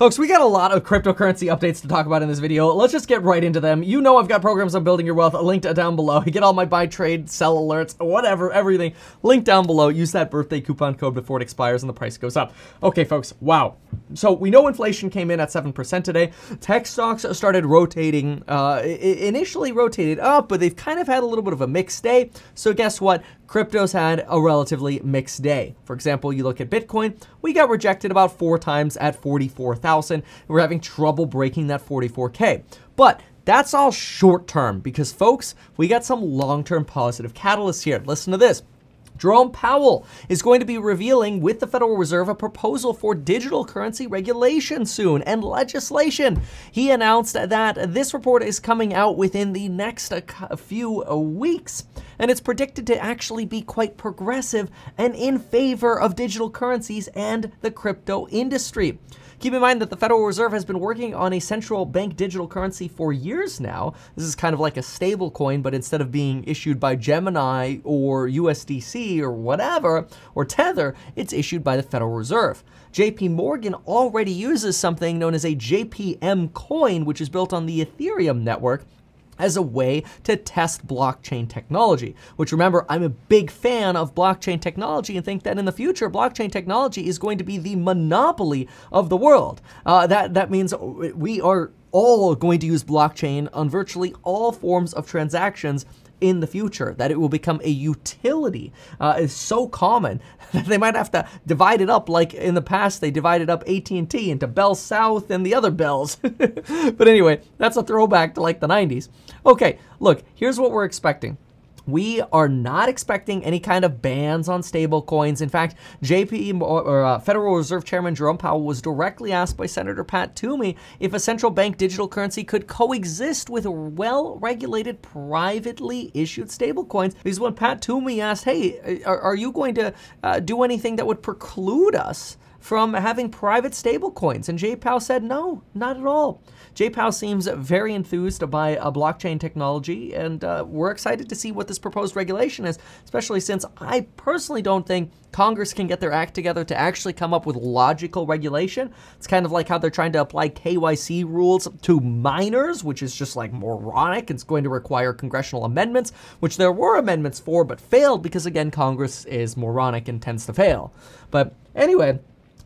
Folks, we got a lot of cryptocurrency updates to talk about in this video. Let's just get right into them. You know I've got programs on building your wealth linked down below. You get all my buy, trade, sell alerts, whatever, everything linked down below. Use that birthday coupon code before it expires and the price goes up. Okay, folks, wow. So we know inflation came in at 7% today. Tech stocks started rotating, uh, initially rotated up, but they've kind of had a little bit of a mixed day. So guess what? Cryptos had a relatively mixed day. For example, you look at Bitcoin, we got rejected about four times at 44,000. We're having trouble breaking that 44K. But that's all short term because, folks, we got some long term positive catalysts here. Listen to this. Jerome Powell is going to be revealing with the Federal Reserve a proposal for digital currency regulation soon and legislation. He announced that this report is coming out within the next few uh, weeks, and it's predicted to actually be quite progressive and in favor of digital currencies and the crypto industry. Keep in mind that the Federal Reserve has been working on a central bank digital currency for years now. This is kind of like a stable coin, but instead of being issued by Gemini or USDC or whatever, or Tether, it's issued by the Federal Reserve. JP Morgan already uses something known as a JPM coin, which is built on the Ethereum network as a way to test blockchain technology. Which remember, I'm a big fan of blockchain technology and think that in the future, blockchain technology is going to be the monopoly of the world. Uh, that that means we are all going to use blockchain on virtually all forms of transactions in the future, that it will become a utility uh, is so common that they might have to divide it up like in the past they divided up AT&T into Bell South and the other bells. but anyway, that's a throwback to like the 90s. Okay, look, here's what we're expecting. We are not expecting any kind of bans on stablecoins. In fact, JP or uh, Federal Reserve Chairman Jerome Powell was directly asked by Senator Pat Toomey if a central bank digital currency could coexist with well-regulated privately issued stablecoins. Because when Pat Toomey asked, "Hey, are, are you going to uh, do anything that would preclude us?" From having private stablecoins. And Jay Powell said, no, not at all. Jay Powell seems very enthused by a blockchain technology, and uh, we're excited to see what this proposed regulation is, especially since I personally don't think Congress can get their act together to actually come up with logical regulation. It's kind of like how they're trying to apply KYC rules to miners, which is just like moronic. It's going to require congressional amendments, which there were amendments for, but failed because, again, Congress is moronic and tends to fail. But anyway,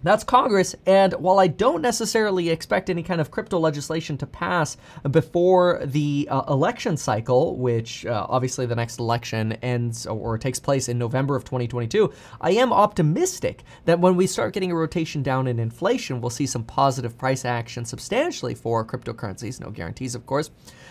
that's Congress, and while I don't necessarily expect any kind of crypto legislation to pass before the uh, election cycle, which uh, obviously the next election ends or takes place in November of 2022, I am optimistic that when we start getting a rotation down in inflation, we'll see some positive price action substantially for cryptocurrencies. No guarantees, of course.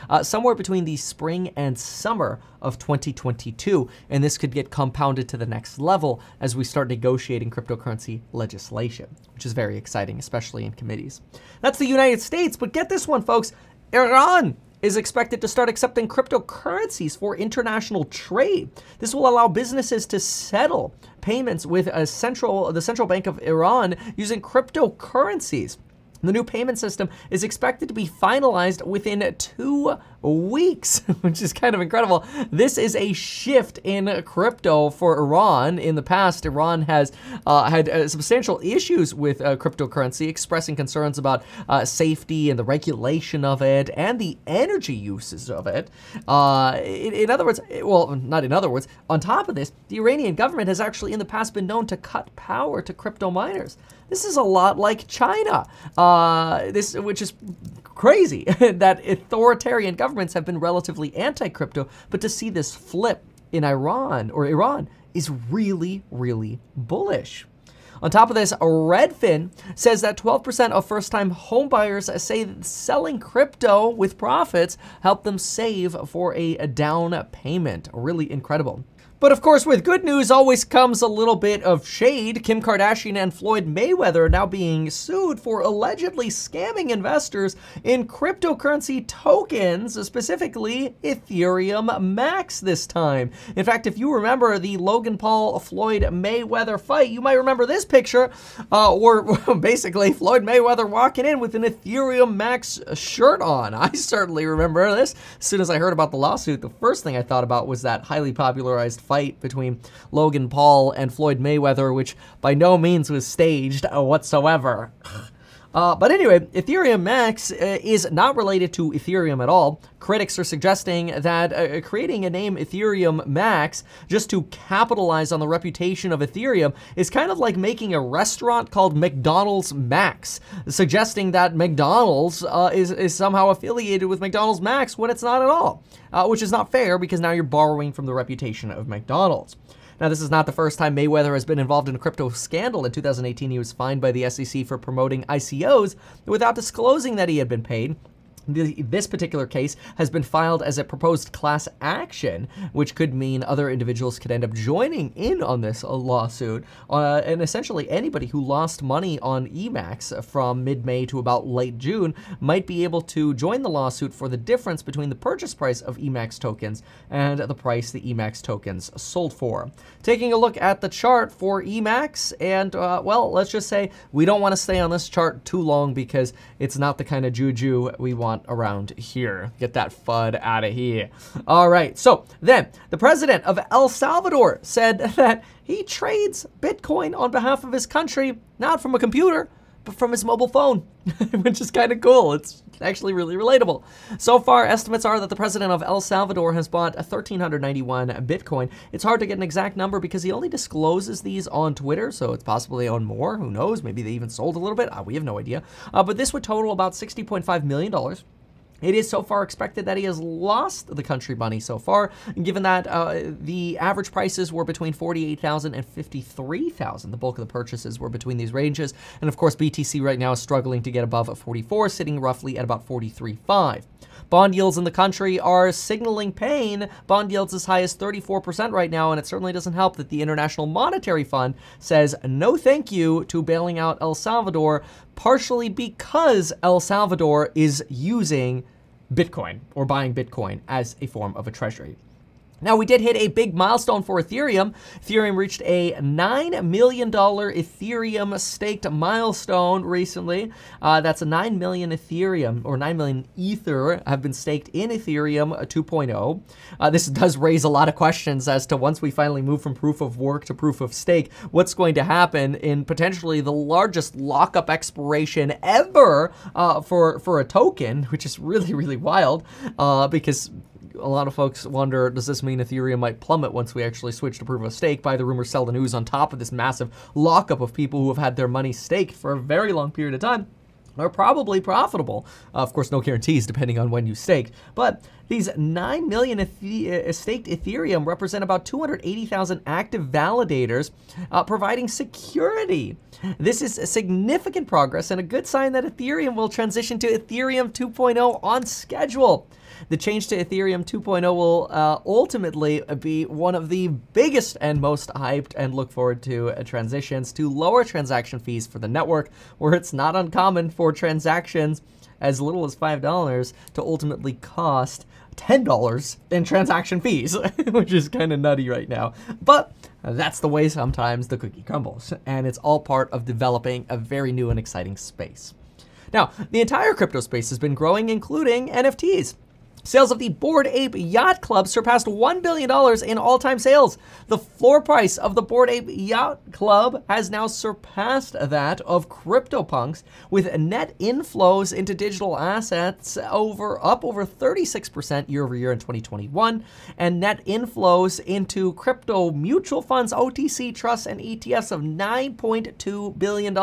Uh, somewhere between the spring and summer of 2022, and this could get compounded to the next level as we start negotiating cryptocurrency legislation, which is very exciting, especially in committees. That's the United States, but get this one, folks Iran is expected to start accepting cryptocurrencies for international trade. This will allow businesses to settle payments with a central, the central bank of Iran using cryptocurrencies. The new payment system is expected to be finalized within two weeks, which is kind of incredible. This is a shift in crypto for Iran. In the past, Iran has uh, had uh, substantial issues with uh, cryptocurrency, expressing concerns about uh, safety and the regulation of it and the energy uses of it. Uh, in, in other words, well, not in other words, on top of this, the Iranian government has actually in the past been known to cut power to crypto miners. This is a lot like China, uh, this which is crazy that authoritarian governments have been relatively anti-crypto, but to see this flip in Iran or Iran is really, really bullish. On top of this, Redfin says that 12% of first-time homebuyers say that selling crypto with profits help them save for a down payment. Really incredible. But of course, with good news always comes a little bit of shade. Kim Kardashian and Floyd Mayweather are now being sued for allegedly scamming investors in cryptocurrency tokens, specifically Ethereum Max this time. In fact, if you remember the Logan Paul Floyd Mayweather fight, you might remember this picture, uh, where basically Floyd Mayweather walking in with an Ethereum Max shirt on. I certainly remember this. As soon as I heard about the lawsuit, the first thing I thought about was that highly popularized fight fight between Logan Paul and Floyd Mayweather, which by no means was staged whatsoever. Uh, but anyway, Ethereum Max uh, is not related to Ethereum at all. Critics are suggesting that uh, creating a name Ethereum Max just to capitalize on the reputation of Ethereum is kind of like making a restaurant called McDonald's Max, suggesting that McDonald's uh, is, is somehow affiliated with McDonald's Max when it's not at all, uh, which is not fair because now you're borrowing from the reputation of McDonald's. Now, this is not the first time Mayweather has been involved in a crypto scandal. In 2018, he was fined by the SEC for promoting ICOs without disclosing that he had been paid. This particular case has been filed as a proposed class action, which could mean other individuals could end up joining in on this lawsuit. Uh, and essentially, anybody who lost money on Emax from mid May to about late June might be able to join the lawsuit for the difference between the purchase price of Emax tokens and the price the Emax tokens sold for. Taking a look at the chart for Emax, and uh, well, let's just say we don't want to stay on this chart too long because it's not the kind of juju we want want around here. Get that FUD out of here. All right, so then the president of El Salvador said that he trades Bitcoin on behalf of his country, not from a computer, but from his mobile phone, which is kind of cool. It's actually really relatable. So far, estimates are that the president of El Salvador has bought 1,391 Bitcoin. It's hard to get an exact number because he only discloses these on Twitter, so it's possible they own more. Who knows? Maybe they even sold a little bit. Uh, we have no idea. Uh, but this would total about $60.5 million. It is so far expected that he has lost the country money so far, given that uh, the average prices were between 48,000 and 53,000. The bulk of the purchases were between these ranges. And of course, BTC right now is struggling to get above 44, sitting roughly at about 43.5. Bond yields in the country are signaling pain. Bond yields as high as 34% right now, and it certainly doesn't help that the International Monetary Fund says no thank you to bailing out El Salvador, partially because El Salvador is using Bitcoin or buying Bitcoin as a form of a treasury. Now, we did hit a big milestone for Ethereum. Ethereum reached a $9 million Ethereum staked milestone recently. Uh, that's a 9 million Ethereum or 9 million Ether have been staked in Ethereum 2.0. Uh, this does raise a lot of questions as to once we finally move from proof of work to proof of stake, what's going to happen in potentially the largest lockup expiration ever uh, for, for a token, which is really, really wild uh, because a lot of folks wonder, does this mean Ethereum might plummet once we actually switch to proof of stake? Buy the rumor, sell the news on top of this massive lockup of people who have had their money staked for a very long period of time are probably profitable. Uh, of course, no guarantees depending on when you staked, but these 9 million uh, staked Ethereum represent about 280,000 active validators, uh, providing security. This is significant progress and a good sign that Ethereum will transition to Ethereum 2.0 on schedule. The change to Ethereum 2.0 will uh, ultimately be one of the biggest and most hyped and look forward to uh, transitions to lower transaction fees for the network, where it's not uncommon for transactions as little as $5 to ultimately cost $10 in transaction fees, which is kind of nutty right now. But that's the way sometimes the cookie crumbles, and it's all part of developing a very new and exciting space. Now, the entire crypto space has been growing, including NFTs. Sales of the Bored Ape Yacht Club surpassed $1 billion in all time sales. The floor price of the Bored Ape Yacht Club has now surpassed that of CryptoPunks, with net inflows into digital assets over up over 36% year over year in 2021, and net inflows into crypto mutual funds, OTC trusts, and ETFs of $9.2 billion.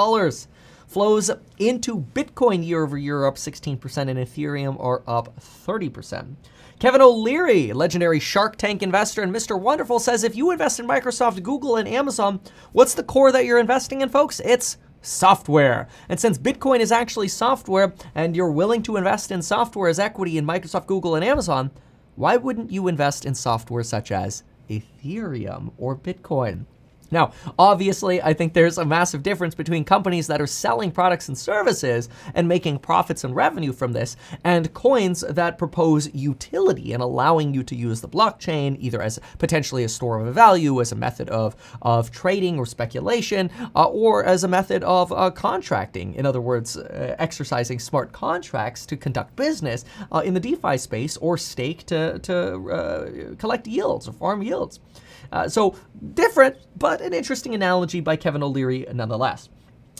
Flows into Bitcoin year over year up 16%, and Ethereum are up 30%. Kevin O'Leary, legendary Shark Tank investor and Mr. Wonderful, says if you invest in Microsoft, Google, and Amazon, what's the core that you're investing in, folks? It's software. And since Bitcoin is actually software and you're willing to invest in software as equity in Microsoft, Google, and Amazon, why wouldn't you invest in software such as Ethereum or Bitcoin? Now, obviously, I think there's a massive difference between companies that are selling products and services and making profits and revenue from this, and coins that propose utility and allowing you to use the blockchain either as potentially a store of value, as a method of, of trading or speculation, uh, or as a method of uh, contracting. In other words, uh, exercising smart contracts to conduct business uh, in the DeFi space or stake to, to uh, collect yields or farm yields. Uh, so different, but an interesting analogy by Kevin O'Leary nonetheless.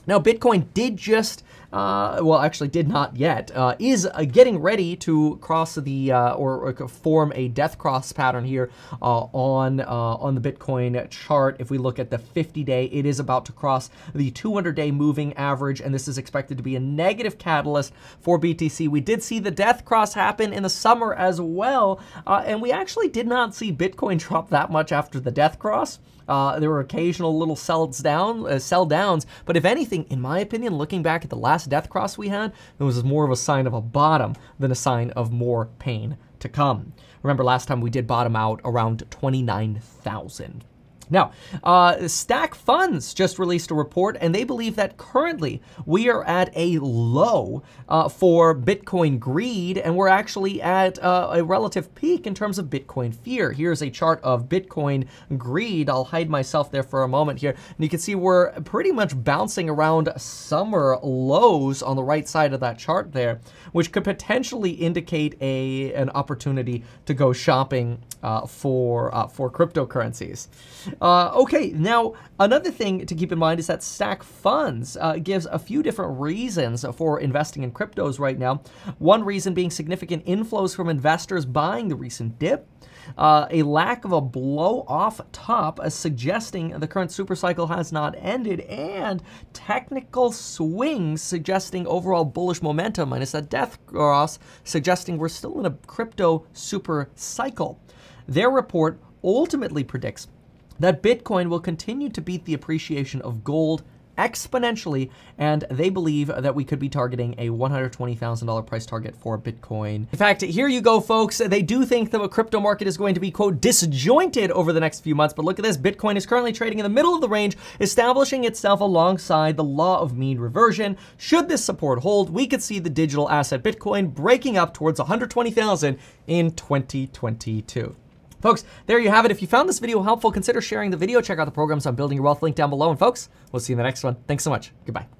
Now, Bitcoin did just uh, well, actually did not yet, uh, is uh, getting ready to cross the uh, or, or, form a death cross pattern here uh, on uh, on the Bitcoin chart. If we look at the 50 day, it is about to cross the 200 day moving average, and this is expected to be a negative catalyst for BTC. We did see the death cross happen in the summer as well, and we actually did not see Bitcoin drop that much after the death cross. There were occasional little sells down, sell downs, but if anything, in my opinion, looking back at the last death cross we had, it was more of a sign of a bottom than a sign of more pain to come. Remember last time we did bottom out around 29,000. Now, uh, Stack Funds just released a report, and they believe that currently we are at a low uh, for Bitcoin greed, and we're actually at uh, a relative peak in terms of Bitcoin fear. Here's a chart of Bitcoin greed. I'll hide myself there for a moment here, and you can see we're pretty much bouncing around summer lows on the right side of that chart there, which could potentially indicate a an opportunity to go shopping uh, for uh, for cryptocurrencies. Uh, okay, now another thing to keep in mind is that Stack Funds uh, gives a few different reasons for investing in cryptos right now. One reason being significant inflows from investors buying the recent dip. Uh, a lack of a blow off top, uh, suggesting the current supercycle has not ended, and technical swings suggesting overall bullish momentum, minus a death cross, suggesting we're still in a crypto super cycle. Their report ultimately predicts that Bitcoin will continue to beat the appreciation of gold exponentially, and they believe that we could be targeting a $120,000 price target for Bitcoin. In fact, here you go, folks. They do think that the crypto market is going to be, quote, disjointed over the next few months, but look at this. Bitcoin is currently trading in the middle of the range, establishing itself alongside the law of mean reversion. Should this support hold, we could see the digital asset Bitcoin breaking up towards 120,000 in 2022. Folks, there you have it. If you found this video helpful, consider sharing the video. Check out the programs on building your wealth link down below. And folks, we'll see you in the next one. Thanks so much. Goodbye.